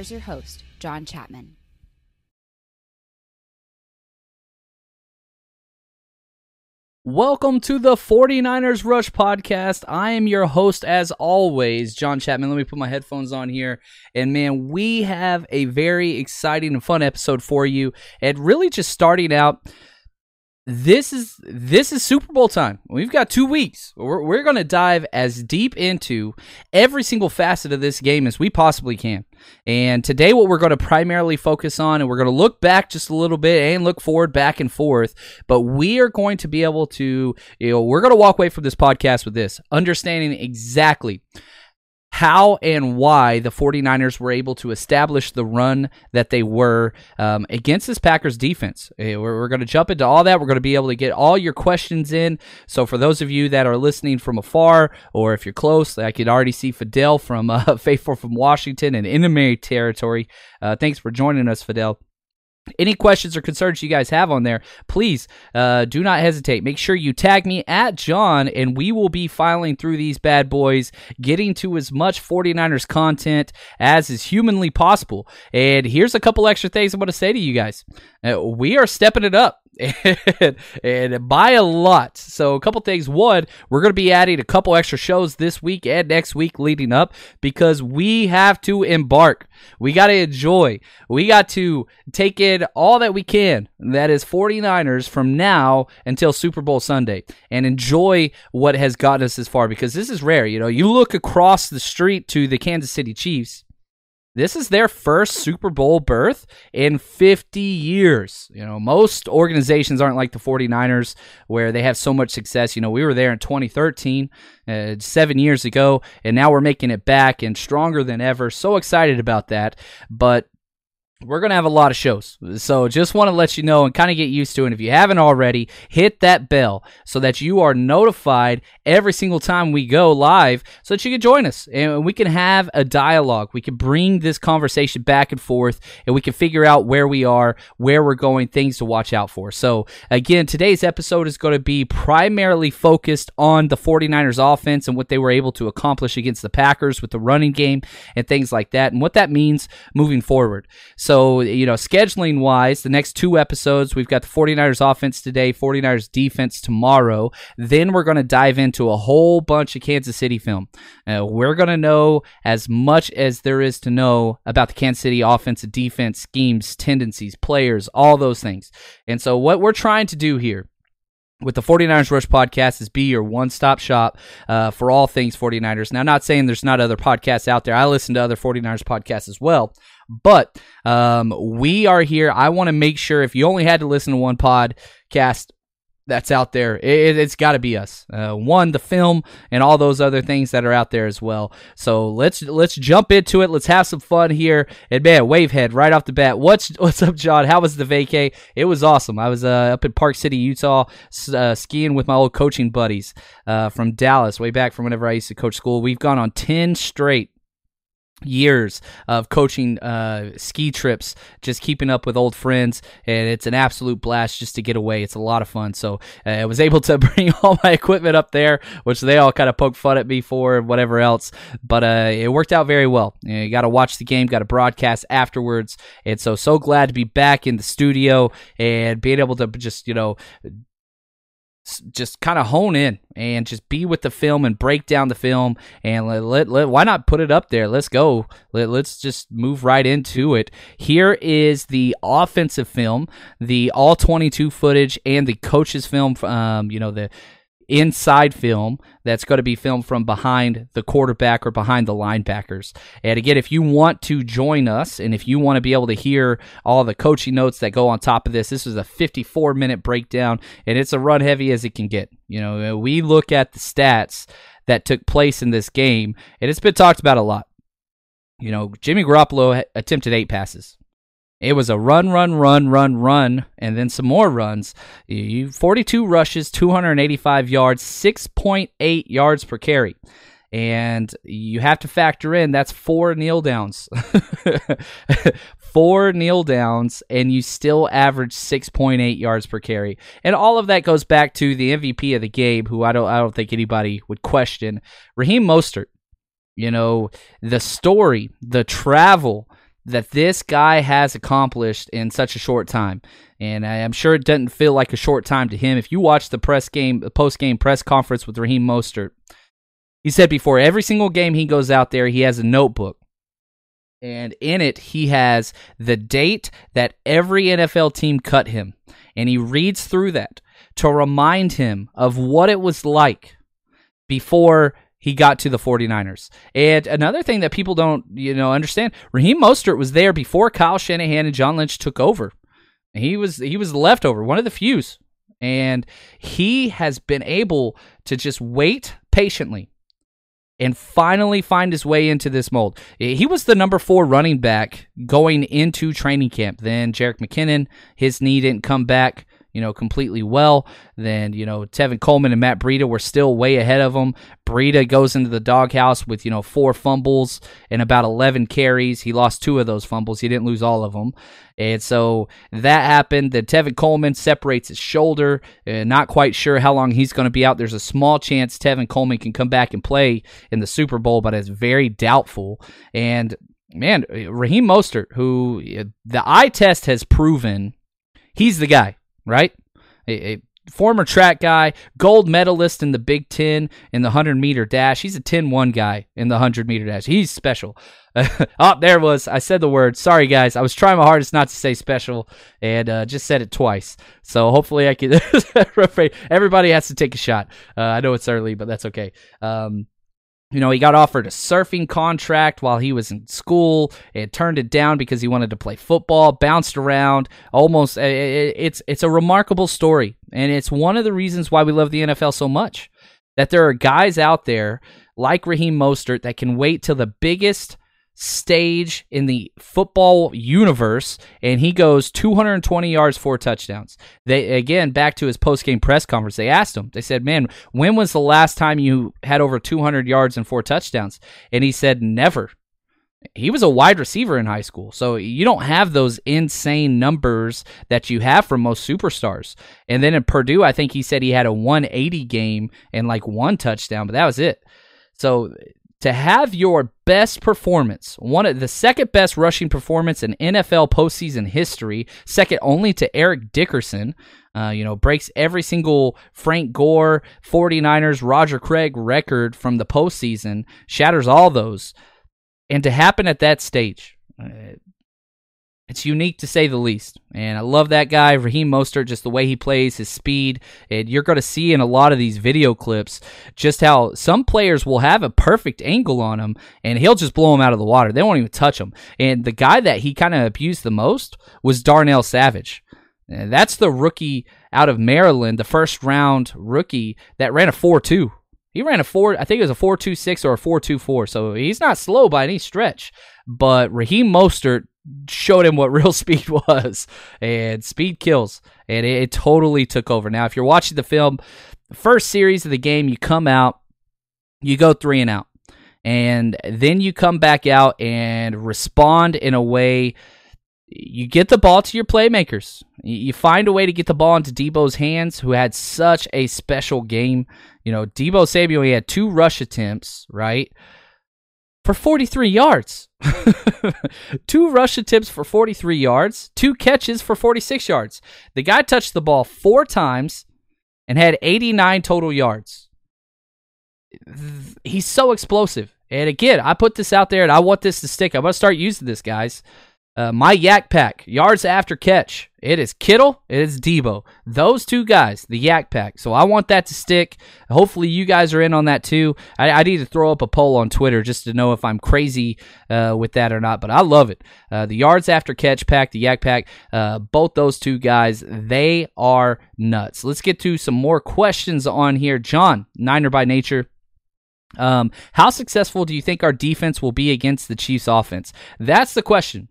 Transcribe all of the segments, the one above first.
Here's your host, John Chapman. Welcome to the 49ers Rush podcast. I am your host, as always, John Chapman. Let me put my headphones on here. And man, we have a very exciting and fun episode for you. And really just starting out, this is this is Super Bowl time. We've got two weeks. We're, we're going to dive as deep into every single facet of this game as we possibly can. And today, what we're going to primarily focus on, and we're going to look back just a little bit and look forward, back and forth. But we are going to be able to, you know, we're going to walk away from this podcast with this understanding exactly how and why the 49ers were able to establish the run that they were um, against this Packers defense. Eh, We're, we're going to jump into all that. We're going to be able to get all your questions in. So, for those of you that are listening from afar, or if you're close, I could already see Fidel from uh, Faithful from Washington and enemy territory. Uh, thanks for joining us, Fidel. Any questions or concerns you guys have on there, please uh, do not hesitate. Make sure you tag me at John, and we will be filing through these bad boys, getting to as much 49ers content as is humanly possible. And here's a couple extra things I'm going to say to you guys. Uh, we are stepping it up. And, and by a lot. So, a couple things. One, we're going to be adding a couple extra shows this week and next week leading up because we have to embark. We got to enjoy. We got to take in all that we can. That is 49ers from now until Super Bowl Sunday and enjoy what has gotten us this far because this is rare. You know, you look across the street to the Kansas City Chiefs. This is their first Super Bowl berth in 50 years. You know, most organizations aren't like the 49ers where they have so much success. You know, we were there in 2013, uh, seven years ago, and now we're making it back and stronger than ever. So excited about that. But we're going to have a lot of shows. So just want to let you know and kind of get used to it. And if you haven't already, hit that bell so that you are notified every single time we go live so that you can join us and we can have a dialogue. We can bring this conversation back and forth and we can figure out where we are, where we're going, things to watch out for. So again, today's episode is going to be primarily focused on the 49ers offense and what they were able to accomplish against the Packers with the running game and things like that and what that means moving forward. So, you know, scheduling wise, the next two episodes, we've got the 49ers offense today, 49ers defense tomorrow. Then we're going to dive into a whole bunch of Kansas City film. Uh, we're going to know as much as there is to know about the Kansas City offense defense schemes, tendencies, players, all those things. And so, what we're trying to do here with the 49ers Rush podcast is be your one-stop shop uh, for all things 49ers. Now, not saying there's not other podcasts out there. I listen to other 49ers podcasts as well. But um, we are here. I want to make sure if you only had to listen to one podcast, that's out there. It, has got to be us. Uh, one, the film, and all those other things that are out there as well. So let's let's jump into it. Let's have some fun here. And man, Wavehead right off the bat. What's what's up, John? How was the vacay? It was awesome. I was uh, up in Park City, Utah, uh, skiing with my old coaching buddies uh, from Dallas, way back from whenever I used to coach school. We've gone on ten straight years of coaching uh, ski trips, just keeping up with old friends, and it's an absolute blast just to get away. It's a lot of fun. So uh, I was able to bring all my equipment up there, which they all kind of poke fun at me for, whatever else. But uh, it worked out very well. You, know, you got to watch the game, got to broadcast afterwards, and so so glad to be back in the studio and being able to just you know just kind of hone in and just be with the film and break down the film and let, let, let why not put it up there? Let's go. Let, let's just move right into it. Here is the offensive film the all 22 footage and the coaches film um you know the inside film that's going to be filmed from behind the quarterback or behind the linebackers. And again, if you want to join us and if you want to be able to hear all the coaching notes that go on top of this, this is a 54 minute breakdown and it's a run heavy as it can get. You know, uh, we look at the stats that took place in this game and it's been talked about a lot. You know, Jimmy Garoppolo attempted eight passes. It was a run, run, run, run, run, and then some more runs. 42 rushes, 285 yards, 6.8 yards per carry. And you have to factor in that's four kneel downs. four kneel downs, and you still average 6.8 yards per carry. And all of that goes back to the MVP of the game, who I don't I don't think anybody would question. Raheem Mostert. You know, the story, the travel, that this guy has accomplished in such a short time. And I'm sure it doesn't feel like a short time to him. If you watch the press game, post game press conference with Raheem Mostert, he said before every single game he goes out there, he has a notebook. And in it, he has the date that every NFL team cut him. And he reads through that to remind him of what it was like before he got to the 49ers. And another thing that people don't, you know, understand, Raheem Mostert was there before Kyle Shanahan and John Lynch took over. He was he was the leftover, one of the fews. And he has been able to just wait patiently and finally find his way into this mold. He was the number four running back going into training camp. Then Jerick McKinnon, his knee didn't come back you know, completely well. Then, you know, Tevin Coleman and Matt Breida were still way ahead of him. Breida goes into the doghouse with, you know, four fumbles and about 11 carries. He lost two of those fumbles. He didn't lose all of them. And so that happened. Then Tevin Coleman separates his shoulder. Uh, not quite sure how long he's going to be out. There's a small chance Tevin Coleman can come back and play in the Super Bowl, but it's very doubtful. And man, Raheem Mostert, who uh, the eye test has proven he's the guy right? A, a, former track guy, gold medalist in the Big Ten in the 100 meter dash. He's a 10 1 guy in the 100 meter dash. He's special. oh, there was. I said the word. Sorry, guys. I was trying my hardest not to say special and uh, just said it twice. So hopefully I can. Everybody has to take a shot. Uh, I know it's early, but that's okay. Um, you know, he got offered a surfing contract while he was in school and turned it down because he wanted to play football, bounced around, almost it's it's a remarkable story and it's one of the reasons why we love the NFL so much. That there are guys out there like Raheem Mostert that can wait till the biggest stage in the football universe and he goes 220 yards four touchdowns. They again back to his post-game press conference they asked him they said man when was the last time you had over 200 yards and four touchdowns? And he said never. He was a wide receiver in high school so you don't have those insane numbers that you have from most superstars. And then in purdue i think he said he had a 180 game and like one touchdown but that was it. So to have your best performance, one of the second best rushing performance in NFL postseason history, second only to Eric Dickerson, uh, you know, breaks every single Frank Gore, 49ers, Roger Craig record from the postseason, shatters all those. And to happen at that stage, uh, it's unique to say the least. And I love that guy, Raheem Mostert, just the way he plays, his speed. And you're going to see in a lot of these video clips just how some players will have a perfect angle on him and he'll just blow him out of the water. They won't even touch him. And the guy that he kind of abused the most was Darnell Savage. And that's the rookie out of Maryland, the first round rookie that ran a 4 2. He ran a four, I think it was a four two six or a four two four. So he's not slow by any stretch. But Raheem Mostert showed him what real speed was, and speed kills, and it, it totally took over. Now, if you're watching the film, first series of the game, you come out, you go three and out, and then you come back out and respond in a way. You get the ball to your playmakers. You find a way to get the ball into Deebo's hands, who had such a special game. You know, Deebo Samuel, he had two rush attempts, right? For 43 yards. two rush attempts for 43 yards, two catches for 46 yards. The guy touched the ball four times and had 89 total yards. He's so explosive. And again, I put this out there and I want this to stick. I'm going to start using this, guys. Uh, my Yak Pack, yards after catch. It is Kittle, it is Deebo. Those two guys, the Yak Pack. So I want that to stick. Hopefully you guys are in on that too. I, I need to throw up a poll on Twitter just to know if I'm crazy uh, with that or not, but I love it. Uh, the yards after catch pack, the Yak Pack, uh, both those two guys, they are nuts. Let's get to some more questions on here. John, Niner by nature. Um, how successful do you think our defense will be against the Chiefs offense? That's the question.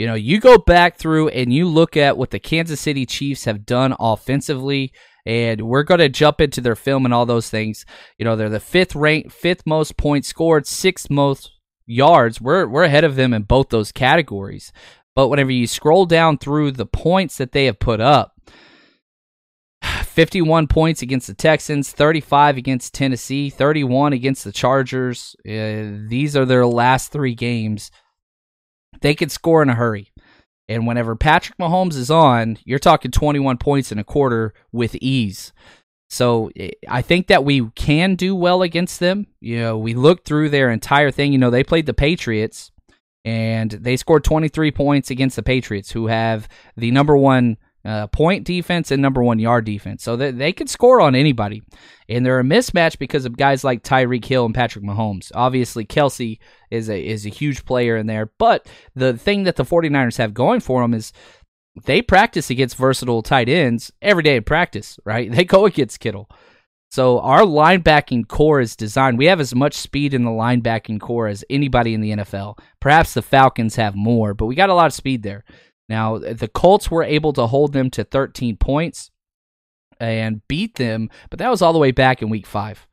You know, you go back through and you look at what the Kansas City Chiefs have done offensively, and we're going to jump into their film and all those things. You know, they're the fifth ranked, fifth most points scored, sixth most yards. We're we're ahead of them in both those categories. But whenever you scroll down through the points that they have put up, 51 points against the Texans, 35 against Tennessee, 31 against the Chargers. Uh, these are their last three games they can score in a hurry. And whenever Patrick Mahomes is on, you're talking 21 points in a quarter with ease. So eh, I think that we can do well against them. You know, we looked through their entire thing. You know, they played the Patriots and they scored 23 points against the Patriots, who have the number one uh, point defense and number one yard defense. So they, they can score on anybody. And they're a mismatch because of guys like Tyreek Hill and Patrick Mahomes. Obviously, Kelce is a, is a huge player in there. But the thing that the 49ers have going for them is they practice against versatile tight ends every day in practice, right? They go against Kittle. So our linebacking corps is designed. We have as much speed in the linebacking corps as anybody in the NFL. Perhaps the Falcons have more, but we got a lot of speed there. Now, the Colts were able to hold them to 13 points and beat them, but that was all the way back in week five.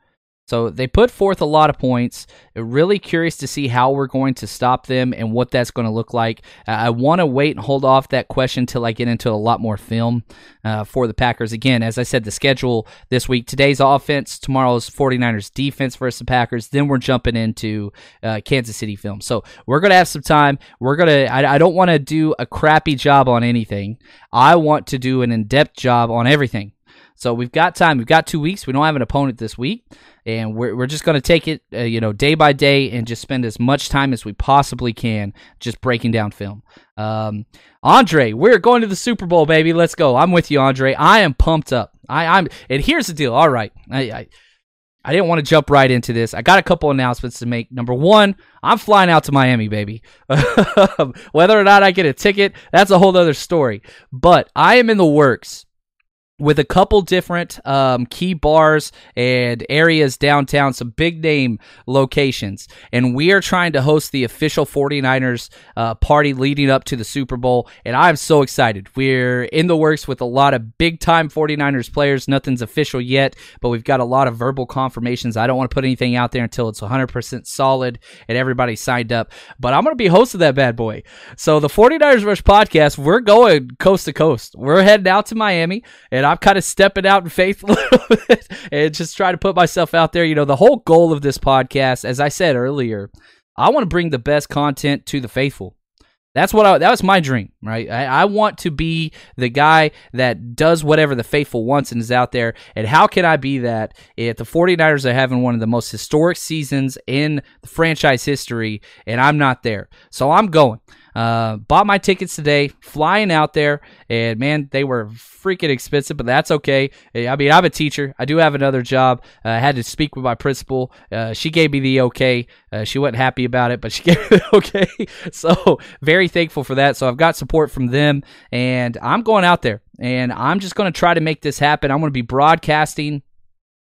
So they put forth a lot of points. Really curious to see how we're going to stop them and what that's going to look like. I want to wait and hold off that question until I get into a lot more film uh, for the Packers. Again, as I said, the schedule this week today's offense, tomorrow's 49ers defense versus the Packers. Then we're jumping into uh, Kansas City film. So we're going to have some time. We're going to, I don't want to do a crappy job on anything. I want to do an in depth job on everything. So we've got time. We've got two weeks. We don't have an opponent this week, and we're we're just going to take it, uh, you know, day by day, and just spend as much time as we possibly can just breaking down film. Um, Andre, we're going to the Super Bowl, baby. Let's go. I'm with you, Andre. I am pumped up. I, I'm, and here's the deal. All right, I, I I didn't want to jump right into this. I got a couple announcements to make. Number one, I'm flying out to Miami, baby. Whether or not I get a ticket, that's a whole other story. But I am in the works with a couple different um, key bars and areas downtown, some big name locations. And we are trying to host the official 49ers uh, party leading up to the Super Bowl. And I'm so excited. We're in the works with a lot of big time 49ers players. Nothing's official yet, but we've got a lot of verbal confirmations. I don't want to put anything out there until it's 100% solid and everybody signed up. But I'm going to be hosting that bad boy. So the 49ers Rush podcast, we're going coast to coast. We're heading out to Miami and I'm kind of stepping out in faith a little bit and just trying to put myself out there. You know, the whole goal of this podcast, as I said earlier, I want to bring the best content to the faithful. That's what I, that was my dream, right? I, I, want to be the guy that does whatever the faithful wants and is out there. And how can I be that if the 49ers are having one of the most historic seasons in the franchise history and I'm not there? So I'm going. Uh, bought my tickets today, flying out there, and man, they were freaking expensive, but that's okay. I mean, I'm a teacher. I do have another job. Uh, I had to speak with my principal. Uh, she gave me the okay. Uh, she wasn't happy about it, but she gave it okay. So very thankful for that. So I've got support from them, and I'm going out there, and I'm just going to try to make this happen. I'm going to be broadcasting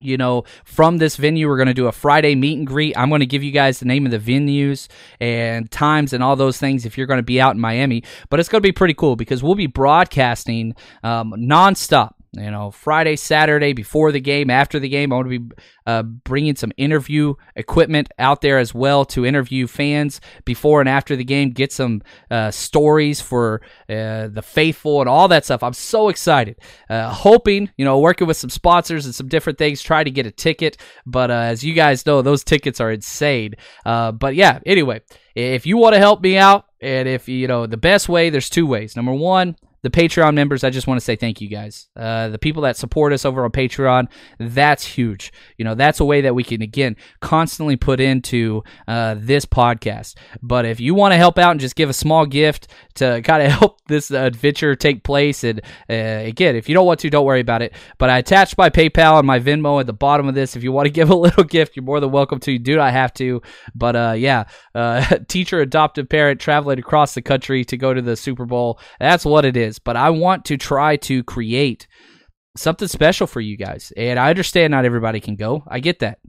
you know, from this venue, we're going to do a Friday meet and greet. I'm going to give you guys the name of the venues and times and all those things if you're going to be out in Miami. But it's going to be pretty cool because we'll be broadcasting um, nonstop you know, Friday, Saturday, before the game, after the game. I want to be uh, bringing some interview equipment out there as well to interview fans before and after the game, get some uh, stories for uh, the faithful and all that stuff. I'm so excited. Uh, hoping, you know, working with some sponsors and some different things, try to get a ticket. But uh, as you guys know, those tickets are insane. Uh, but yeah, anyway, if you want to help me out, and if, you know, the best way, there's two ways. Number one, the Patreon members, I just want to say thank you guys. Uh, the people that support us over on Patreon, that's huge. You know, that's a way that we can, again, constantly put into uh, this podcast. But if you want to help out and just give a small gift to kind of help this adventure take place, and uh, again, if you don't want to, don't worry about it. But I attached my PayPal and my Venmo at the bottom of this. If you want to give a little gift, you're more than welcome to. You do not have to. But uh, yeah, uh, teacher, adoptive parent, traveling across the country to go to the Super Bowl. That's what it is is, but I want to try to create something special for you guys. And I understand not everybody can go. I get that.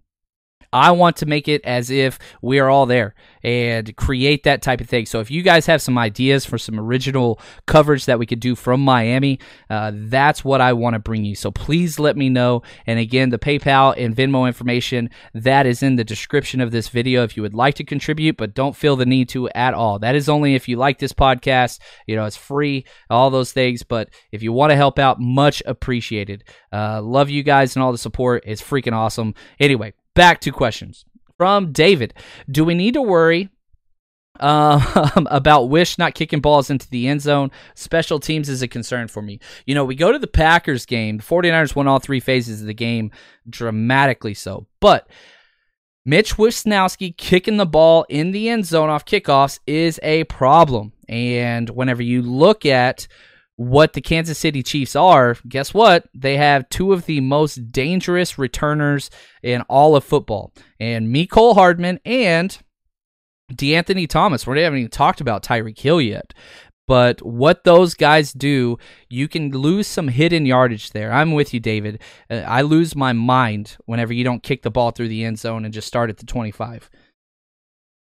I want to make it as if we are all there and create that type of thing. So if you guys have some ideas for some original coverage that we could do from Miami, uh, that's what I want to bring you. So please let me know. And again, the PayPal and Venmo information that is in the description of this video if you would like to contribute, but don't feel the need to at all. That is only if you like this podcast. You know, it's free, all those things. But if you want to help out, much appreciated. Uh, love you guys and all the support. It's freaking awesome. Anyway, back to questions from David. Do we need to worry uh, about Wish not kicking balls into the end zone. Special teams is a concern for me. You know, we go to the Packers game. The 49ers won all three phases of the game, dramatically so. But Mitch Wishnowsky kicking the ball in the end zone off kickoffs is a problem. And whenever you look at what the Kansas City Chiefs are, guess what? They have two of the most dangerous returners in all of football. And Mecole Hardman and DeAnthony Thomas. We haven't even talked about Tyreek Hill yet. But what those guys do, you can lose some hidden yardage there. I'm with you, David. Uh, I lose my mind whenever you don't kick the ball through the end zone and just start at the 25.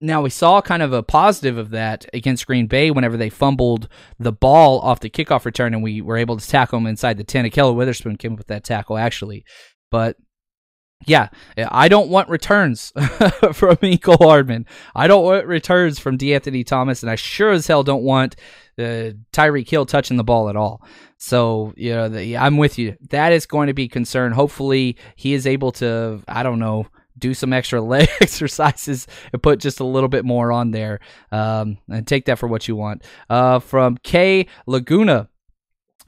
Now we saw kind of a positive of that against Green Bay whenever they fumbled the ball off the kickoff return and we were able to tackle them inside the 10. Ahkello Witherspoon came up with that tackle actually. But yeah, I don't want returns from Mecole Hardman. I don't want returns from DeAnthony Thomas, and I sure as hell don't want uh, Tyreek Hill touching the ball at all. So, you know, the, I'm with you. That is going to be concern. Hopefully, he is able to, I don't know, do some extra leg exercises and put just a little bit more on there. Um, and take that for what you want. Uh, from K Laguna.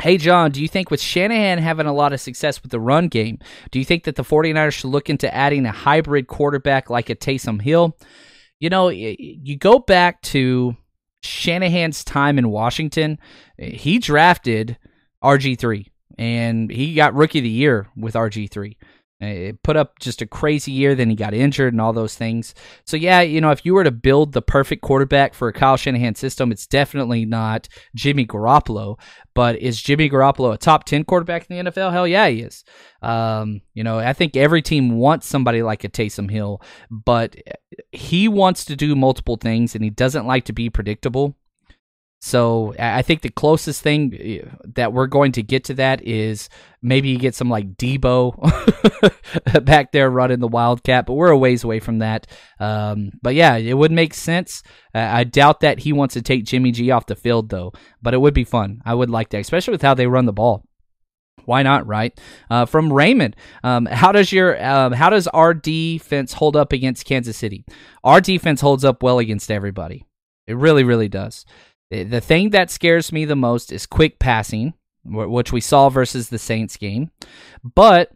Hey, John, do you think with Shanahan having a lot of success with the run game, do you think that the 49ers should look into adding a hybrid quarterback like a Taysom Hill? You know, you go back to Shanahan's time in Washington, he drafted RG3 and he got rookie of the year with RG3. It put up just a crazy year. Then he got injured and all those things. So yeah, you know, if you were to build the perfect quarterback for a Kyle Shanahan system, it's definitely not Jimmy Garoppolo. But is Jimmy Garoppolo a top ten quarterback in the NFL? Hell yeah, he is. Um, you know, I think every team wants somebody like a Taysom Hill, but he wants to do multiple things and he doesn't like to be predictable. So I think the closest thing eh, that we're going to get to that is maybe you get some like Deebo back there running the Wildcat, but we're a ways away from that. Um, but yeah, it would make sense. Uh, I doubt that he wants to take Jimmy G off the field though, but it would be fun. I would like that, especially with how they run the ball. Why not, right? Uh, from Raymond, um, how does your um, how does our defense hold up against Kansas City? Our defense holds up well against everybody. It really, really does. The thing that scares me the most is quick passing, which we saw versus the Saints game. But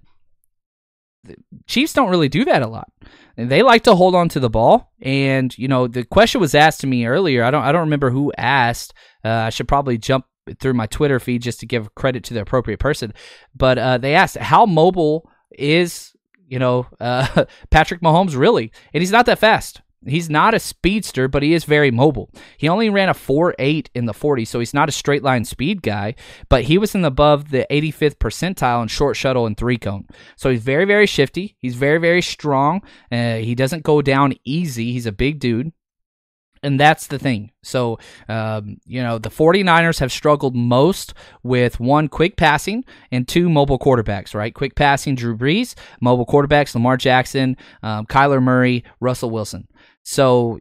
Chiefs don't really do that a lot. they like to hold on to the ball. And you know, the question was asked to me earlier. I don't I don't remember who asked. Uh, I should probably jump through my Twitter feed just to give credit to the appropriate person. But uh, they asked how mobile is you know uh, Patrick Mahomes really, and he's not that fast. He's not a speedster, but he is very mobile. He only ran a 4.8 in the 40, so he's not a straight line speed guy, but he was in above the 85th percentile in short shuttle and three cone. So he's very, very shifty. He's very, very strong. Uh, he doesn't go down easy. He's a big dude. And that's the thing. So, um, you know, the 49ers have struggled most with one, quick passing, and two, mobile quarterbacks, right? Quick passing, Drew Brees, mobile quarterbacks, Lamar Jackson, um, Kyler Murray, Russell Wilson. So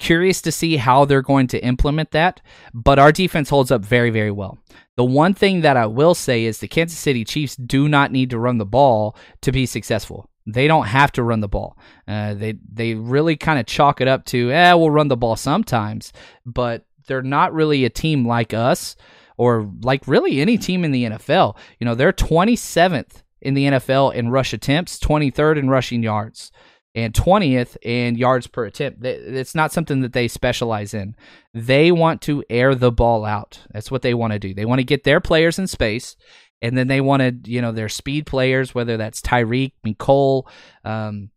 curious to see how they're going to implement that, but our defense holds up very, very well. The one thing that I will say is the Kansas City Chiefs do not need to run the ball to be successful. They don't have to run the ball. Uh, they they really kind of chalk it up to, eh, we'll run the ball sometimes, but they're not really a team like us or like really any team in the NFL. You know, they're 27th in the NFL in rush attempts, 23rd in rushing yards and 20th in yards per attempt. It's not something that they specialize in. They want to air the ball out. That's what they want to do. They want to get their players in space, and then they wanted, you know, their speed players, whether that's Tyreek, Mecole, um,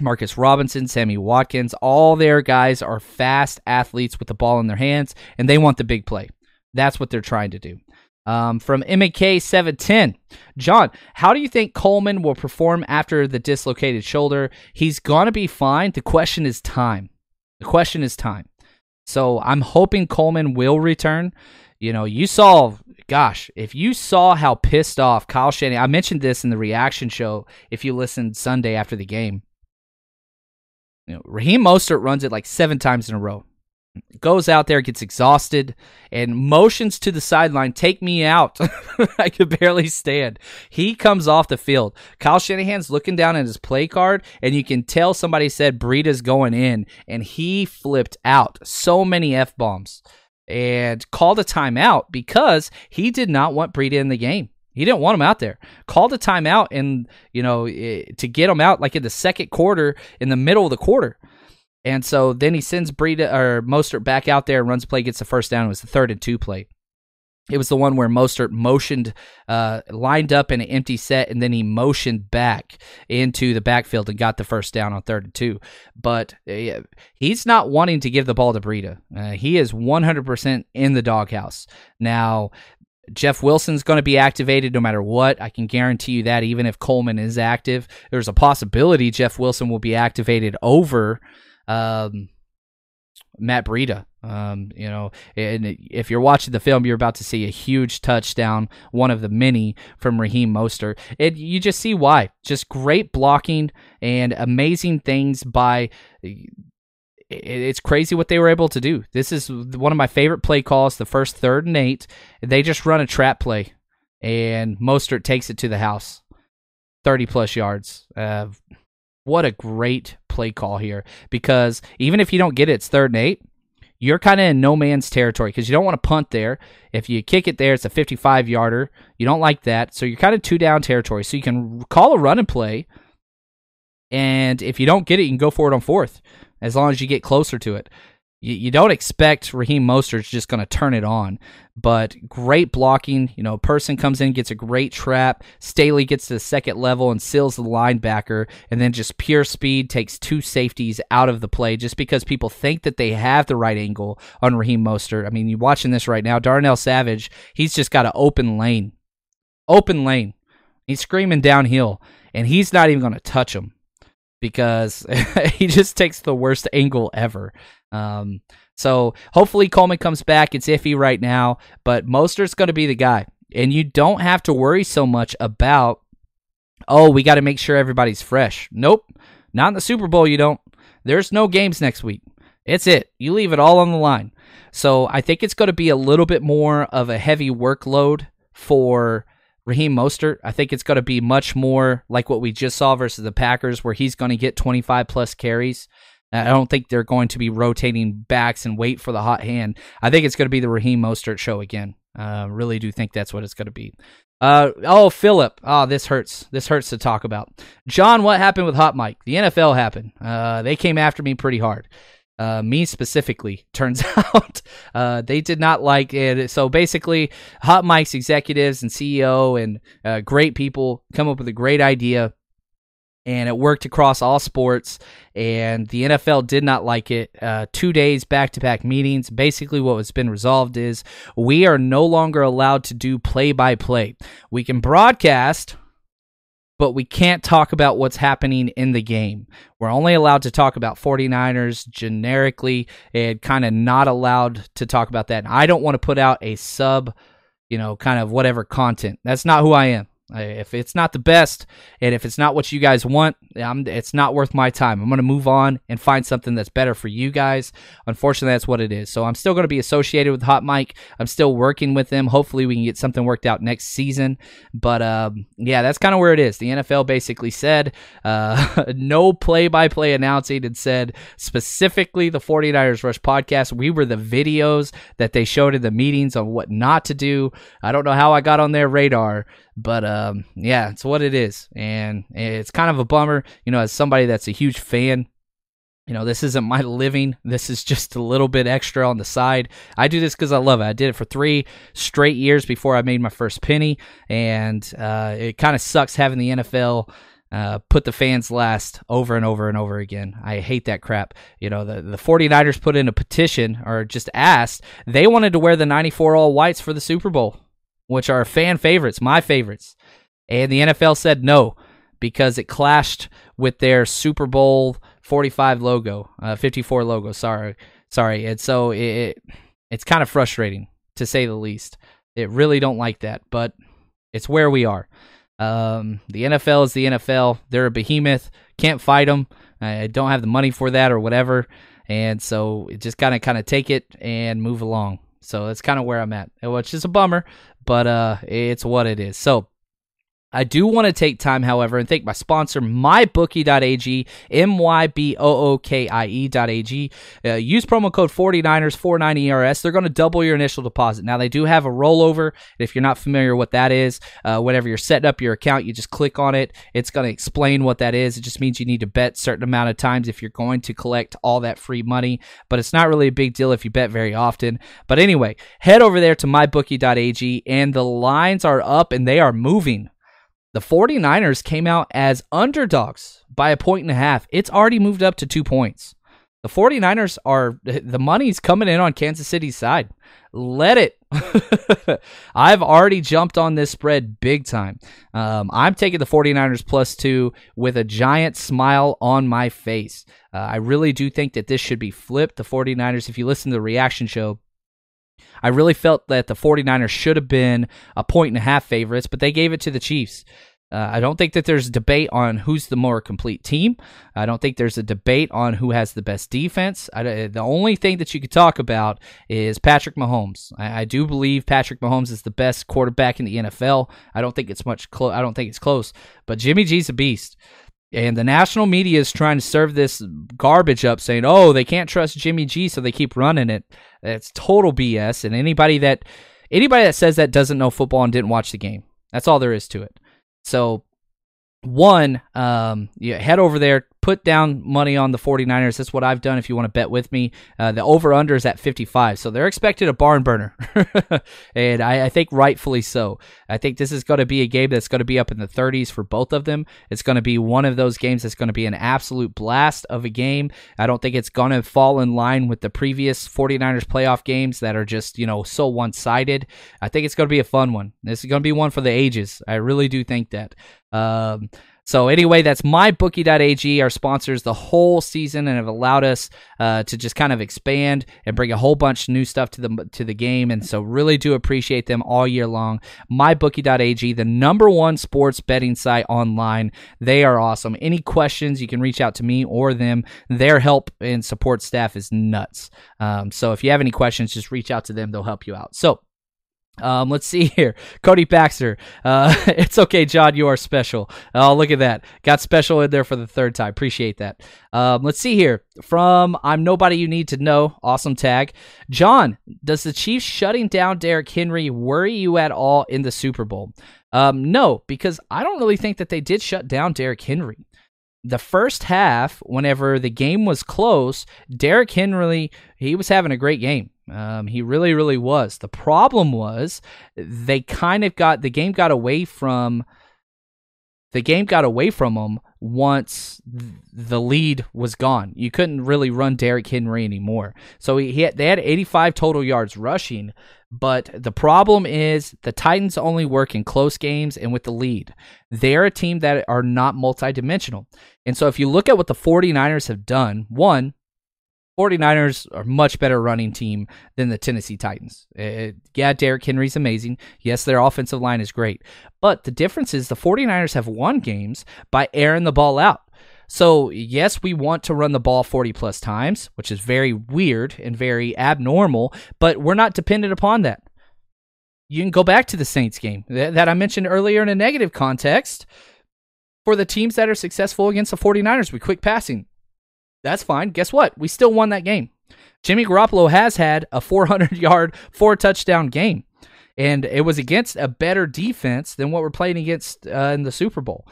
Marcus Robinson, Sammy Watkins, all their guys are fast athletes with the ball in their hands, and they want the big play. That's what they're trying to do. Um, from MK 710. John, how do you think Coleman will perform after the dislocated shoulder? He's going to be fine. The question is time. The question is time. So I'm hoping Coleman will return. You know, you saw, gosh, if you saw how pissed off Kyle Shanahan, I mentioned this in the reaction show if you listened Sunday after the game. You know, Raheem Mostert runs it like seven times in a row goes out there, gets exhausted, and motions to the sideline, take me out. I could barely stand. He comes off the field. Kyle Shanahan's looking down at his play card, and you can tell somebody said Breida's going in, and he flipped out. So many F bombs. And called a timeout because he did not want Breida in the game. He didn't want him out there. Called a timeout and, you know, eh, to get him out like in the second quarter, in the middle of the quarter. And so then he sends Breida or Mostert back out there runs play, gets the first down. It was the third and two play. It was the one where Mostert motioned, uh, lined up in an empty set, and then he motioned back into the backfield and got the first down on third and two. But uh, he's not wanting to give the ball to Breida. Uh, he is 100% in the doghouse. Now, Jeff Wilson's going to be activated no matter what. I can guarantee you that, even if Coleman is active, there's a possibility Jeff Wilson will be activated over um, Matt Breida. Um, you know, and if you're watching the film, you're about to see a huge touchdown, one of the many from Raheem Mostert. And you just see why. Just great blocking and amazing things by. It's crazy what they were able to do. This is one of my favorite play calls. The first third and eight, they just run a trap play, and Mostert takes it to the house, thirty plus yards. Uh, what a great play call here because even if you don't get it, it's third and eight. You're kind of in no man's territory because you don't want to punt there. If you kick it there, it's a 55 yarder. You don't like that. So you're kind of two down territory. So you can call a run and play. And if you don't get it, you can go for it on fourth as long as you get closer to it you, you don't expect Raheem Mostert's just going to turn it on, but great blocking. You know, person comes in, gets a great trap. Staley gets to the second level and seals the linebacker, and then just pure speed takes two safeties out of the play just because people think that they have the right angle on Raheem Mostert. I mean, you're watching this right now. Darnell Savage, he's just got an open lane. Open lane. He's screaming downhill, and he's not even going to touch him because he just takes the worst angle ever. Um, so hopefully Coleman comes back. It's iffy right now, but Mostert's going to be the guy. And you don't have to worry so much about, oh, we got to make sure everybody's fresh. Nope. Not in the Super Bowl, you don't. There's no games next week. It's it. You leave it all on the line. So I think it's going to be a little bit more of a heavy workload for Raheem Mostert. I think it's going to be much more like what we just saw versus the Packers, where he's going to get 25 plus carries. I don't think they're going to be rotating backs and wait for the hot hand. I think it's going to be the Raheem Mostert show again. Uh, really do think that's what it's going to be. Uh, oh, Philip. Oh, this hurts. This hurts to talk about. John, what happened with Hot Mic? The NFL happened. Uh, they came after me pretty hard. Uh, me specifically, turns out, uh, they did not like it. So basically, Hot Mic's executives and CEO and uh, great people come up with a great idea and it worked across all sports. And the NFL did not like it. Uh, two days back to back meetings. Basically, what has been resolved is we are no longer allowed to do play by play. We can broadcast. But we can't talk about what's happening in the game. We're only allowed to talk about 49ers generically and kind of not allowed to talk about that. And I don't want to put out a sub, you know, kind of whatever content. That's not who I am. If it's not the best, and if it's not what you guys want, I'm, it's not worth my time. I'm going to move on and find something that's better for you guys. Unfortunately, that's what it is. So I'm still going to be associated with Hot Mic. I'm still working with them. Hopefully, we can get something worked out next season. But um, yeah, that's kind of where it is. The NFL basically said uh, no play by play announcing and said specifically the 49ers Rush podcast. We were the videos that they showed in the meetings on what not to do. I don't know how I got on their radar. But um, yeah, it's what it is, and it's kind of a bummer. You know, as somebody that's a huge fan, you know, this isn't my living. This is just a little bit extra on the side. I do this because I love it. I did it for three straight years before I made my first penny, and uh, it kind of sucks having the NFL. Uh, put the fans last over and over and over again. I hate that crap. You know, the, the 49ers put in a petition or just asked, they wanted to wear the 94 all whites for the Super Bowl which are fan favorites, my favorites. And the NFL said no because it clashed with their Super Bowl 45 logo, uh, 54 logo. Sorry, sorry. And so it, it's kind of frustrating to say the least. It really don't like that, but it's where we are. Um, the NFL is the NFL. They're a behemoth. Can't fight them. I don't have the money for that or whatever. And so just kind of kind of take it and move along. So that's kind of where I'm at, which is a bummer but uh, it's what it is. So I do want to take time, however, and thank my sponsor, mybookie.ag, M Y B O O K I E.ag. Uh, use promo code 49ers, 49ERS. They're going to double your initial deposit. Now, they do have a rollover. If you're not familiar what that is, uh, whenever you're setting up your account, you just click on it. It's going to explain what that is. It just means you need to bet certain amount of times if you're going to collect all that free money, but it's not really a big deal if you bet very often. But anyway, head over there to mybookie.ag, and the lines are up and they are moving the 49ers came out as underdogs by a point and a half. It's already moved up to two points. The 49ers are, the money's coming in on Kansas City's side. Let it. I've already jumped on this spread big time. Um, I'm taking the 49ers plus two with a giant smile on my face. Uh, I really do think that this should be flipped. The 49ers, if you listen to the reaction show, I really felt that the 49ers should have been a point and a half favorites, but they gave it to the Chiefs. Uh, I don't think that there's debate on who's the more complete team. I don't think there's a debate on who has the best defense. I, the only thing that you could talk about is Patrick Mahomes. I, I, do believe Patrick Mahomes is the best quarterback in the NFL. I don't think it's much. I don't think it's close. But Jimmy G's a beast. And the national media is trying to serve this garbage up, saying, "Oh, they can't trust Jimmy G, so they keep running it." That's total BS. And anybody that anybody that says that doesn't know football and didn't watch the game. That's all there is to it. So, one, um, yeah, head over there, put down money on the 49ers. That's what I've done if you want to bet with me. Uh, the over under is at 55. So they're expected a barn burner. and I, I, think rightfully so. I think this is going to be a game that's going to be up in the 30s for both of them. It's going to be one of those games that's going to be an absolute blast of a game. I don't think it's going to fall in line with the previous 49ers playoff games that are just, you know, so one sided. I think it's going to be a fun one. This is going to be one for the ages. I really do think that. Um, so anyway, that's mybookie.ag, our sponsors the whole season and have allowed us uh, to just kind of expand and bring a whole bunch of new stuff to the to the game. And so really do appreciate them all year long. Mybookie.ag, the number one sports betting site online. They are awesome. Any questions, you can reach out to me or them. Their help and support staff is nuts. Um, so if you have any questions, just reach out to them. They'll help you out. So um, let's see here. Cody Baxter. Uh, it's okay, John. You are special. Oh, look at that. Got special in there for the third time. Appreciate that. Um, let's see here. From I'm Nobody You Need to Know. Awesome tag. John, does the Chiefs shutting down Derrick Henry worry you at all in the Super Bowl? Um, no, because I don't really think that they did shut down Derrick Henry. The first half, whenever the game was close, Derrick Henry he was having a great game. Um, he really, really was. The problem was they kind of got the game got away from the game got away from them once the lead was gone. You couldn't really run Derrick Henry anymore. So he, he had, they had 85 total yards rushing, but the problem is the Titans only work in close games and with the lead. They're a team that are not multidimensional. And so if you look at what the 49ers have done, one, 49ers are much better running team than the Tennessee Titans. Uh, yeah, Derrick Henry's amazing. Yes, their offensive line is great. But the difference is the 49ers have won games by airing the ball out. So, yes, we want to run the ball 40 plus times, which is very weird and very abnormal, but we're not dependent upon that. You can go back to the Saints game that, that I mentioned earlier in a negative context. For the teams that are successful against the 49ers with quick passing, that's fine. Guess what? We still won that game. Jimmy Garoppolo has had a 400 yard, four touchdown game. And it was against a better defense than what we're playing against uh, in the Super Bowl.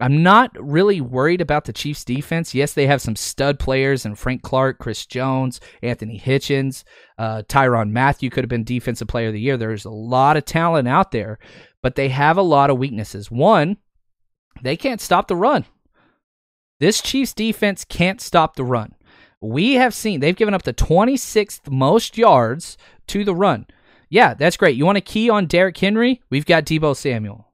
I'm not really worried about the Chiefs' defense. Yes, they have some stud players and Frank Clark, Chris Jones, Anthony Hitchens, uh, Tyrann Mathieu could have been Defensive Player of the Year. There's a lot of talent out there, but they have a lot of weaknesses. One, they can't stop the run. This Chiefs defense can't stop the run. We have seen they've given up the 26th most yards to the run. Yeah, that's great. You want to key on Derrick Henry? We've got Deebo Samuel.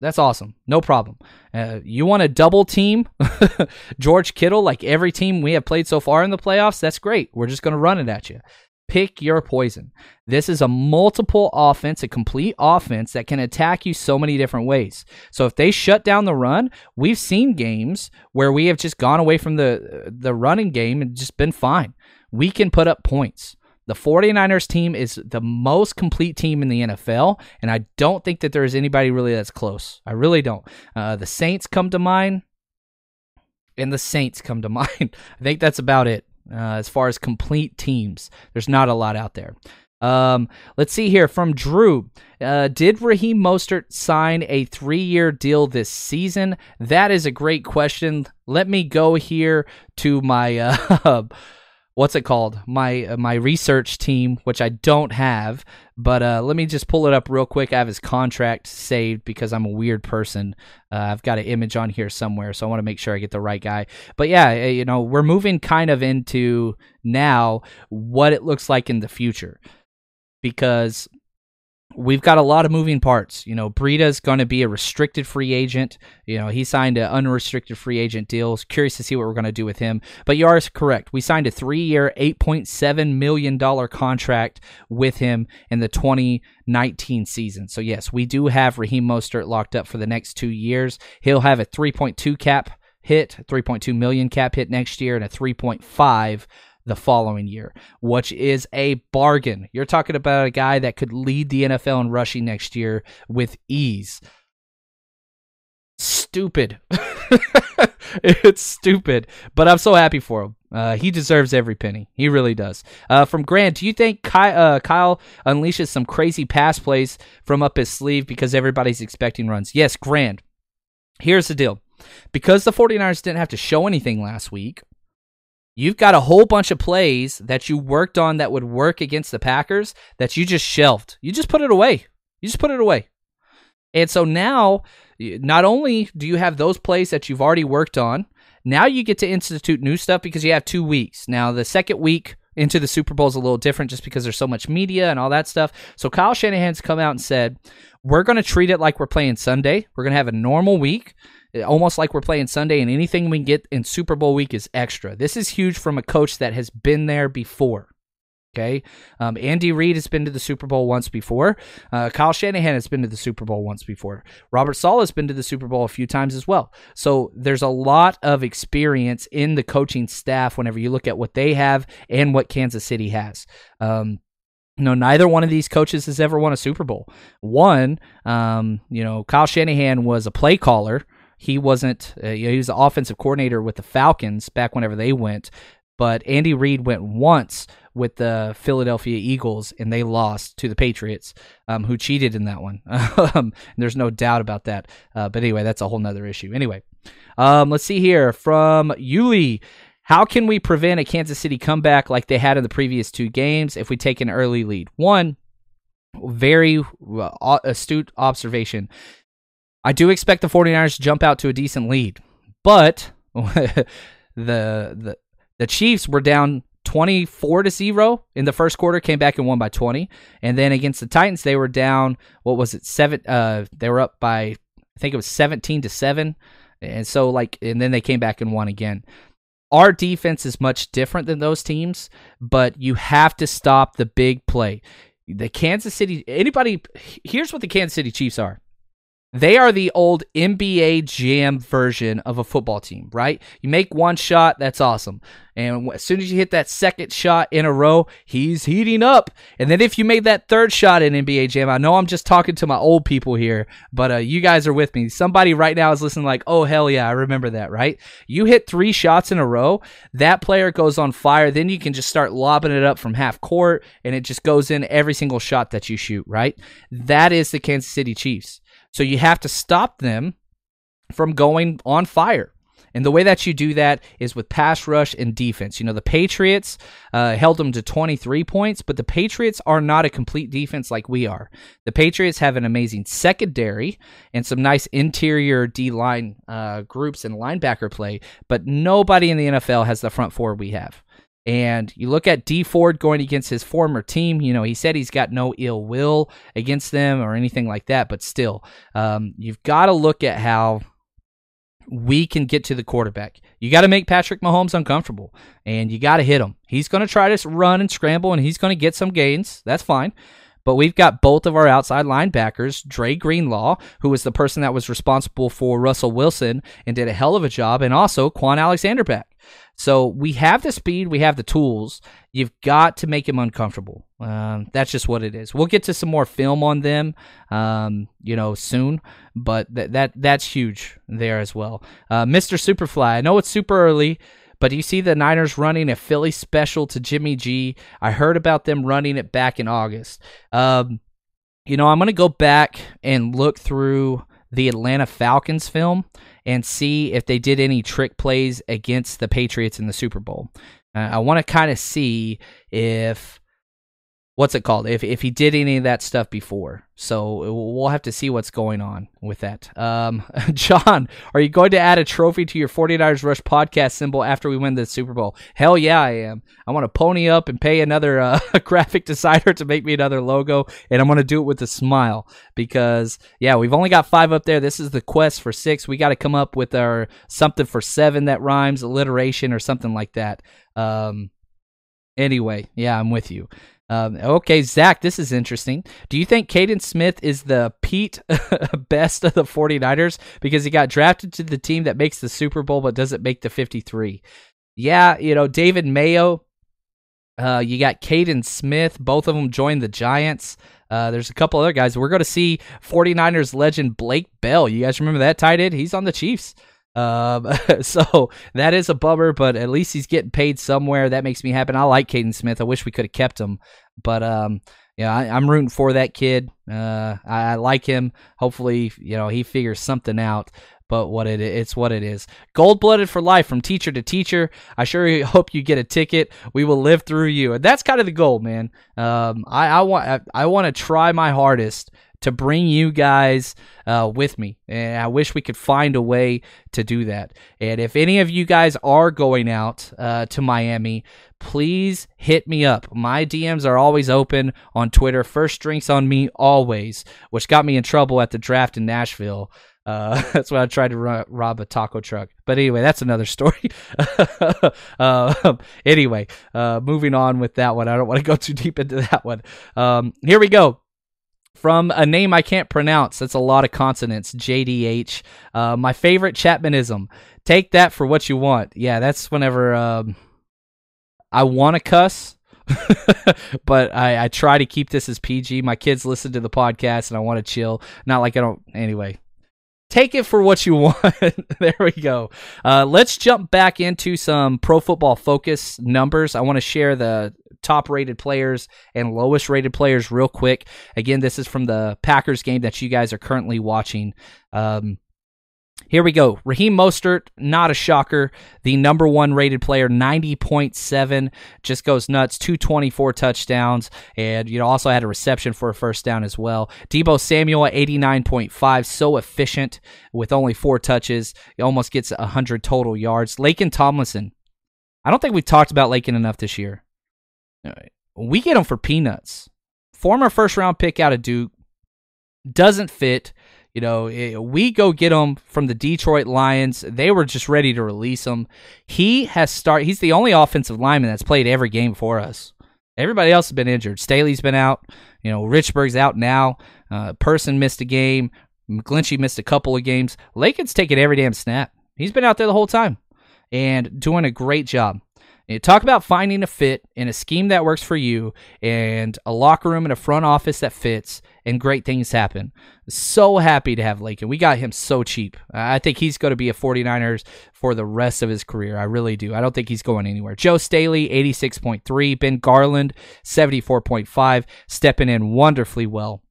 That's awesome. No problem. Uh, you want to double team George Kittle like every team we have played so far in the playoffs? That's great. We're just going to run it at you. Pick your poison. This is a multiple offense, a complete offense that can attack you so many different ways. So if they shut down the run, we've seen games where we have just gone away from the the running game and just been fine. We can put up points. The 49ers team is the most complete team in the NFL, and I don't think that there is anybody really that's close. I really don't. Uh, the Saints come to mind, and the Saints come to mind. I think that's about it. Uh, as far as complete teams, there's not a lot out there. Um, let's see here from Drew. Uh, did Raheem Mostert sign a three-year deal this season? That is a great question. Let me go here to my uh, what's it called? My uh, my research team, which I don't have, but uh, let me just pull it up real quick. I have his contract saved because I'm a weird person. Uh, I've got an image on here somewhere, so I want to make sure I get the right guy. But yeah, eh, you know, we're moving kind of into now what it looks like in the future because we've got a lot of moving parts. You know, Breida's going to be a restricted free agent. You know, he signed an unrestricted free agent deal. Curious to see what we're going to do with him. But you are correct. We signed a three-year, eight point seven million dollar contract with him in the 2019 season. So yes, we do have Raheem Mostert locked up for the next two years. He'll have a 3.2 cap hit, 3.2 million cap hit next year, and a 3.5 the following year, which is a bargain. You're talking about a guy that could lead the NFL in rushing next year with ease. Stupid. it's stupid, but I'm so happy for him. Uh, he deserves every penny. He really does. Uh, from Grant, do you think Kyle, uh, Kyle unleashes some crazy pass plays from up his sleeve because everybody's expecting runs? Yes, Grant. Here's the deal. Because the 49ers didn't have to show anything last week, You've got a whole bunch of plays that you worked on that would work against the Packers that you just shelved. You just put it away. You just put it away. And so now, not only do you have those plays that you've already worked on, now you get to institute new stuff because you have two weeks. Now, the second week into the Super Bowl is a little different just because there's so much media and all that stuff. So Kyle Shanahan's come out and said, we're going to treat it like we're playing Sunday. We're going to have a normal week almost like we're playing Sunday, and anything we get in Super Bowl week is extra. This is huge from a coach that has been there before. Okay. Um, Andy Reid has been to the Super Bowl once before. Uh, Kyle Shanahan has been to the Super Bowl once before. Robert Saleh has been to the Super Bowl a few times as well. So there's a lot of experience in the coaching staff whenever you look at what they have and what Kansas City has. Um, no, neither one of these coaches has ever won a Super Bowl. One, um, you know, Kyle Shanahan was a play caller he wasn't. Uh, he was the offensive coordinator with the Falcons back whenever they went. But Andy Reid went once with the Philadelphia Eagles, and they lost to the Patriots, um, who cheated in that one. um, there's no doubt about that. Uh, but anyway, that's a whole nother issue. Anyway, um, let's see here from Yuli. How can we prevent a Kansas City comeback like they had in the previous two games if we take an early lead? One, very uh, astute observation. I do expect the 49ers to jump out to a decent lead, but the the the Chiefs were down 24 to 0 in the first quarter came back and won by 20 and then against the Titans they were down what was it 7 uh they were up by I think it was 17 to 7 and so like and then they came back and won again. Our defense is much different than those teams but you have to stop the big play. The Kansas City anybody here's what the Kansas City Chiefs are they are the old NBA Jam version of a football team, right? You make one shot, that's awesome. And as soon as you hit that second shot in a row, he's heating up. And then if you made that third shot in NBA Jam, I know I'm just talking to my old people here, but uh, you guys are with me. Somebody right now is listening, like, oh, hell yeah, I remember that, right? You hit three shots in a row, that player goes on fire. Then you can just start lobbing it up from half court, and it just goes in every single shot that you shoot, right? That is the Kansas City Chiefs. So you have to stop them from going on fire. And the way that you do that is with pass rush and defense. You know, the Patriots uh, held them to 23 points, but the Patriots are not a complete defense like we are. The Patriots have an amazing secondary and some nice interior D line uh, groups and linebacker play, but nobody in the NFL has the front four we have. And you look at Dee Ford going against his former team. You know, he said he's got no ill will against them or anything like that, but still, um, you've got to look at how we can get to the quarterback. You got to make Patrick Mahomes uncomfortable, and you got to hit him. He's going to try to run and scramble, and he's going to get some gains. That's fine. But we've got both of our outside linebackers, Dre Greenlaw, who was the person that was responsible for Russell Wilson and did a hell of a job, and also Kwon Alexander back. So we have the speed, we have the tools. You've got to make him uncomfortable. Um, that's just what it is. We'll get to some more film on them, um, you know, soon. But that that that's huge there as well. Uh, Mr. Superfly, I know it's super early, but do you see the Niners running a Philly special to Jimmy G? I heard about them running it back in August. Um, you know, I'm gonna go back and look through the Atlanta Falcons film and see if they did any trick plays against the Patriots in the Super Bowl. Uh, I want to kind of see if what's it called? If if he did any of that stuff before. So we'll have to see what's going on with that. Um, john are you going to add a trophy to your 49ers rush podcast symbol after we win the super bowl? Hell yeah i am. I want to pony up and pay another uh, graphic designer to make me another logo and i'm going to do it with a smile because yeah we've only got five up there. This is the quest for six. We got to come up with our something for seven that rhymes alliteration or something like that. Um, anyway yeah i'm with you um, okay, Zach, this is interesting. Do you think Kaden Smith is the Pete best of the 49ers because he got drafted to the team that makes the Super Bowl but doesn't make the 53? Yeah, you know, David Mayo, uh, you got Kaden Smith. Both of them joined the Giants. Uh, there's a couple other guys. We're going to see 49ers legend Blake Bell. You guys remember that tight end? He's on the Chiefs. Um, so that is a bummer, but at least he's getting paid somewhere. That makes me happy. I like Kaden Smith. I wish we could have kept him, but um, yeah, I, am rooting for that kid. Uh, I, I, like him. Hopefully, you know, he figures something out. But what it it's what it is. Gold blooded for life from teacher to teacher. I sure hope you get a ticket. We will live through you, and that's kind of the goal, man. Um, I, I want I, I want to try my hardest to bring you guys uh, with me. And I wish we could find a way to do that. And if any of you guys are going out uh, to Miami, please hit me up. My DMs are always open on Twitter. First drinks on me always, which got me in trouble at the draft in Nashville. Uh, that's why I tried to ro- rob a taco truck. But anyway, that's another story. uh, anyway, uh, moving on with that one. I don't want to go too deep into that one. Um, here we go from a name I can't pronounce. That's a lot of consonants. JDH. Uh, my favorite Chapmanism. Take that for what you want. Yeah, that's whenever um, I want to cuss, but I, I try to keep this as PG. My kids listen to the podcast, and I want to chill. Not like I don't. Anyway, take it for what you want. there we go. Uh, let's jump back into some pro football focus numbers. I want to share the top rated players and lowest rated players real quick. Again, this is from the Packers game that you guys are currently watching. Um, here we go. Raheem Mostert, not a shocker. The number one rated player, 90.7, just goes nuts. 224 touchdowns, and you know also had a reception for a first down as well. Deebo Samuel at 89.5, so efficient with only four touches. He almost gets 100 total yards. Laken Tomlinson. I don't think we've talked about Laken enough this year. We get him for peanuts. Former first round pick out of Duke. Doesn't fit you know, we go get him from the Detroit Lions. They were just ready to release him. He has start. He's the only offensive lineman that's played every game for us. Everybody else has been injured. Staley's been out. You know, Richburg's out now. Uh, Person missed a game. McGlinchey missed a couple of games. Laken's taken every damn snap. He's been out there the whole time and doing a great job. You talk about finding a fit in a scheme that works for you and a locker room and a front office that fits and great things happen. So happy to have Laken. We got him so cheap. I think he's going to be a 49ers for the rest of his career. I really do. I don't think he's going anywhere. Joe Staley, 86.3. Ben Garland, 74.5. Stepping in wonderfully well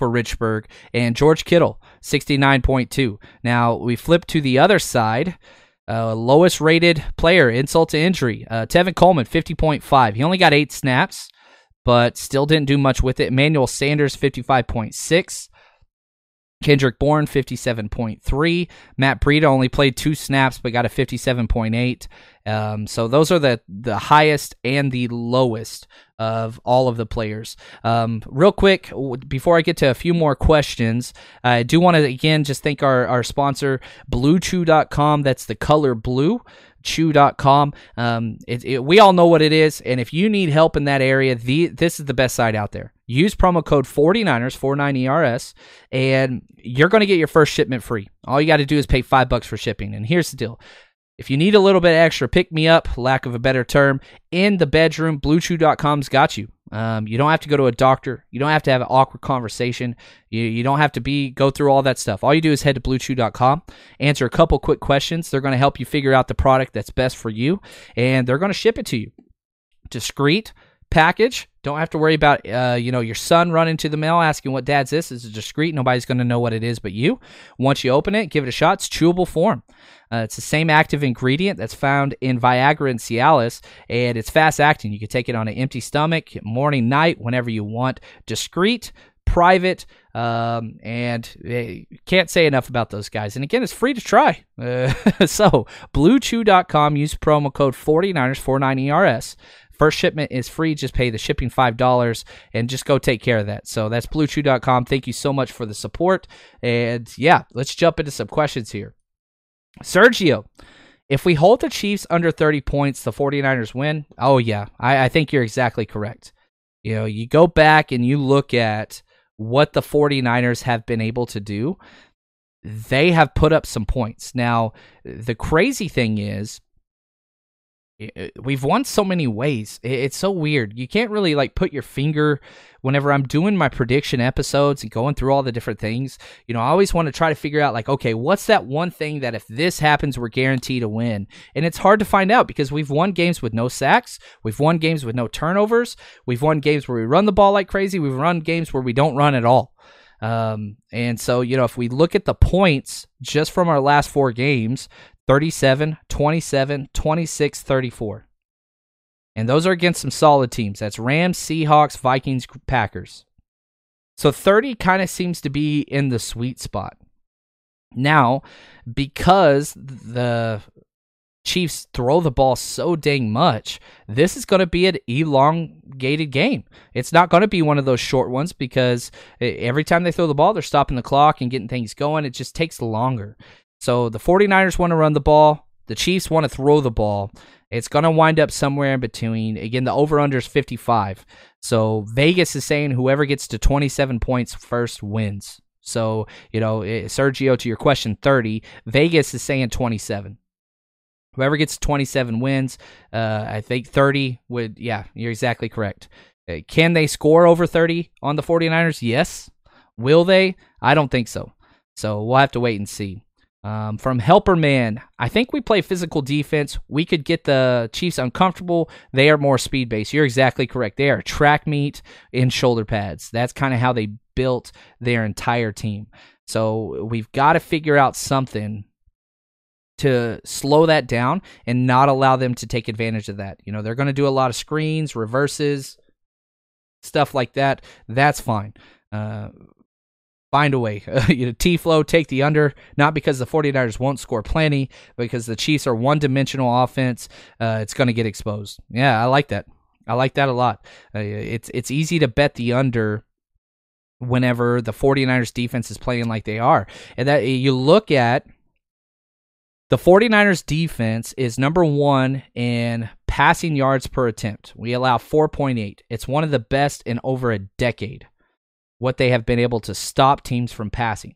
for Richburg. And George Kittle, 69.2. Now we flip to the other side. Uh, lowest rated player, insult to injury. Uh, Tevin Coleman, 50.5. He only got eight snaps, but still didn't do much with it. Emmanuel Sanders, 55.6. Kendrick Bourne, 57.3. Matt Breida only played two snaps, but got a 57.8. Um, so those are the, the highest and the lowest of all of the players. Um, real quick, before I get to a few more questions, I do want to again just thank our, our sponsor, BlueChew.com. That's the color blue chew.com. Um, it, it, we all know what it is. And if you need help in that area, the, this is the best site out there. Use promo code 49ers, 49ERS, and you're going to get your first shipment free. All you got to do is pay five bucks for shipping. And here's the deal. If you need a little bit extra pick me up, lack of a better term, in the bedroom, bluechew.com's got you. Um, you don't have to go to a doctor. You don't have to have an awkward conversation. You, you don't have to be go through all that stuff. All you do is head to bluechew.com, answer a couple quick questions. They're going to help you figure out the product that's best for you, and they're going to ship it to you. Discreet package. Don't have to worry about uh, you know your son running to the mail asking what dad's this. It's discreet. Nobody's going to know what it is but you. Once you open it, give it a shot. It's chewable form. Uh, it's the same active ingredient that's found in Viagra and Cialis, and it's fast acting. You can take it on an empty stomach, morning, night, whenever you want. Discreet, private, um, and they can't say enough about those guys. And again, it's free to try. Uh, so, bluechew.com, use promo code 49ers, 49ERS. First shipment is free. Just pay the shipping $5 and just go take care of that. So that's bluechew.com. Thank you so much for the support. And yeah, let's jump into some questions here. Sergio, if we hold the Chiefs under 30 points, the 49ers win. Oh, yeah, I, I think you're exactly correct. You know, you go back and you look at what the 49ers have been able to do, they have put up some points. Now, the crazy thing is, we've won so many ways. It's so weird. You can't really like put your finger whenever I'm doing my prediction episodes and going through all the different things. You know, I always want to try to figure out like, okay, what's that one thing that if this happens, we're guaranteed to win? And it's hard to find out because we've won games with no sacks, we've won games with no turnovers, we've won games where we run the ball like crazy, we've run games where we don't run at all. Um, and so, you know, if we look at the points just from our last four games, 37, 27, 26, 34. And those are against some solid teams. That's Rams, Seahawks, Vikings, Packers. So 30 kind of seems to be in the sweet spot. Now, because the Chiefs throw the ball so dang much, this is going to be an elongated game. It's not going to be one of those short ones because eh, every time they throw the ball, they're stopping the clock and getting things going. It just takes longer. So the 49ers want to run the ball. The Chiefs want to throw the ball. It's going to wind up somewhere in between. Again, the over under is 55. So Vegas is saying whoever gets to 27 points first wins. So, you know, eh, Sergio, to your question, 30. Vegas is saying 27. Whoever gets 27 wins. Uh, I think 30 would, yeah, you're exactly correct. Uh, can they score over 30 on the 49ers? Yes. Will they? I don't think so. So we'll have to wait and see. Um, from Helper Man, I think we play physical defense. We could get the Chiefs uncomfortable. They are more speed based. You're exactly correct. They are track meet in shoulder pads. That's kind of how they built their entire team. So we've got to figure out something to slow that down and not allow them to take advantage of that. You know, they're going to do a lot of screens, reverses, stuff like that. That's fine. Uh, find a way. you know, T flow, take the under, not because the 49ers won't score plenty, because the Chiefs are one dimensional offense. Uh, it's going to get exposed. Yeah, I like that. I like that a lot. Uh, it's it's easy to bet the under whenever the 49ers defense is playing like they are. And that you look at the 49ers defense is number 1 in passing yards per attempt. We allow 4.8. It's one of the best in over a decade what they have been able to stop teams from passing.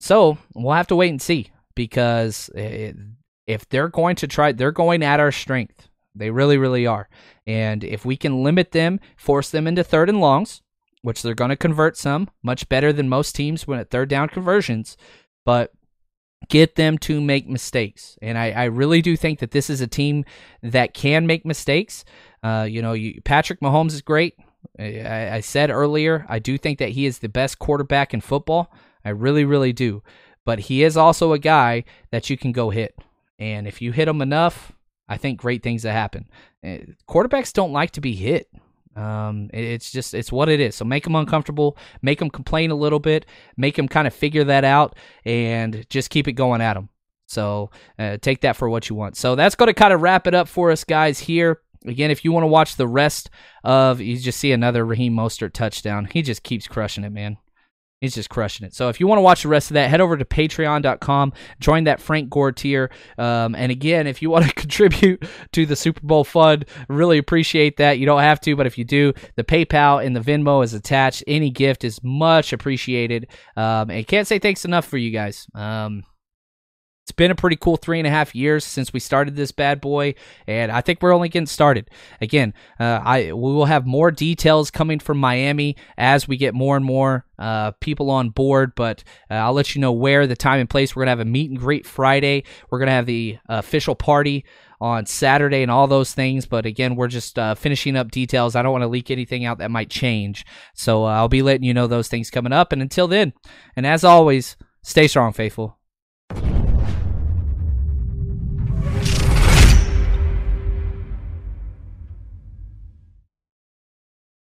So we'll have to wait and see because if they're going to try, they're going at our strength. They really, really are. And if we can limit them, force them into third and longs, which they're going to convert some, much better than most teams when at third down conversions, but get them to make mistakes. And I, I really do think that this is a team that can make mistakes. Uh, you know, you, Patrick Mahomes is great. I, I said earlier, I do think that he is the best quarterback in football. I really, really do. But he is also a guy that you can go hit. And if you hit him enough, I think great things that happen. Eh, quarterbacks don't like to be hit. Um, it's just it's what it is. So make them uncomfortable, make them complain a little bit, make them kind of figure that out, and just keep it going at them. So uh, take that for what you want. So that's going to kind of wrap it up for us, guys. Here Again, if you want to watch the rest of, you just see another Raheem Mostert touchdown. He just keeps crushing it, man. He's just crushing it. So if you want to watch the rest of that, head over to patreon.com, join that Frank Gore tier. Um, and again, if you want to contribute to the Super Bowl fund, really appreciate that. You don't have to, but if you do, the PayPal and the Venmo is attached. Any gift is much appreciated. Um, and can't say thanks enough for you guys. Um, it's been a pretty cool three and a half years since we started this bad boy, and I think we're only getting started. Again, uh, I we will have more details coming from Miami as we get more and more uh, people on board. But uh, I'll let you know where, the time, and place. We're gonna have a meet and greet Friday. We're gonna have the official party on Saturday and all those things. But again, we're just uh, finishing up details. I don't want to leak anything out that might change. So uh, I'll be letting you know those things coming up. And until then, and as always, stay strong, faithful.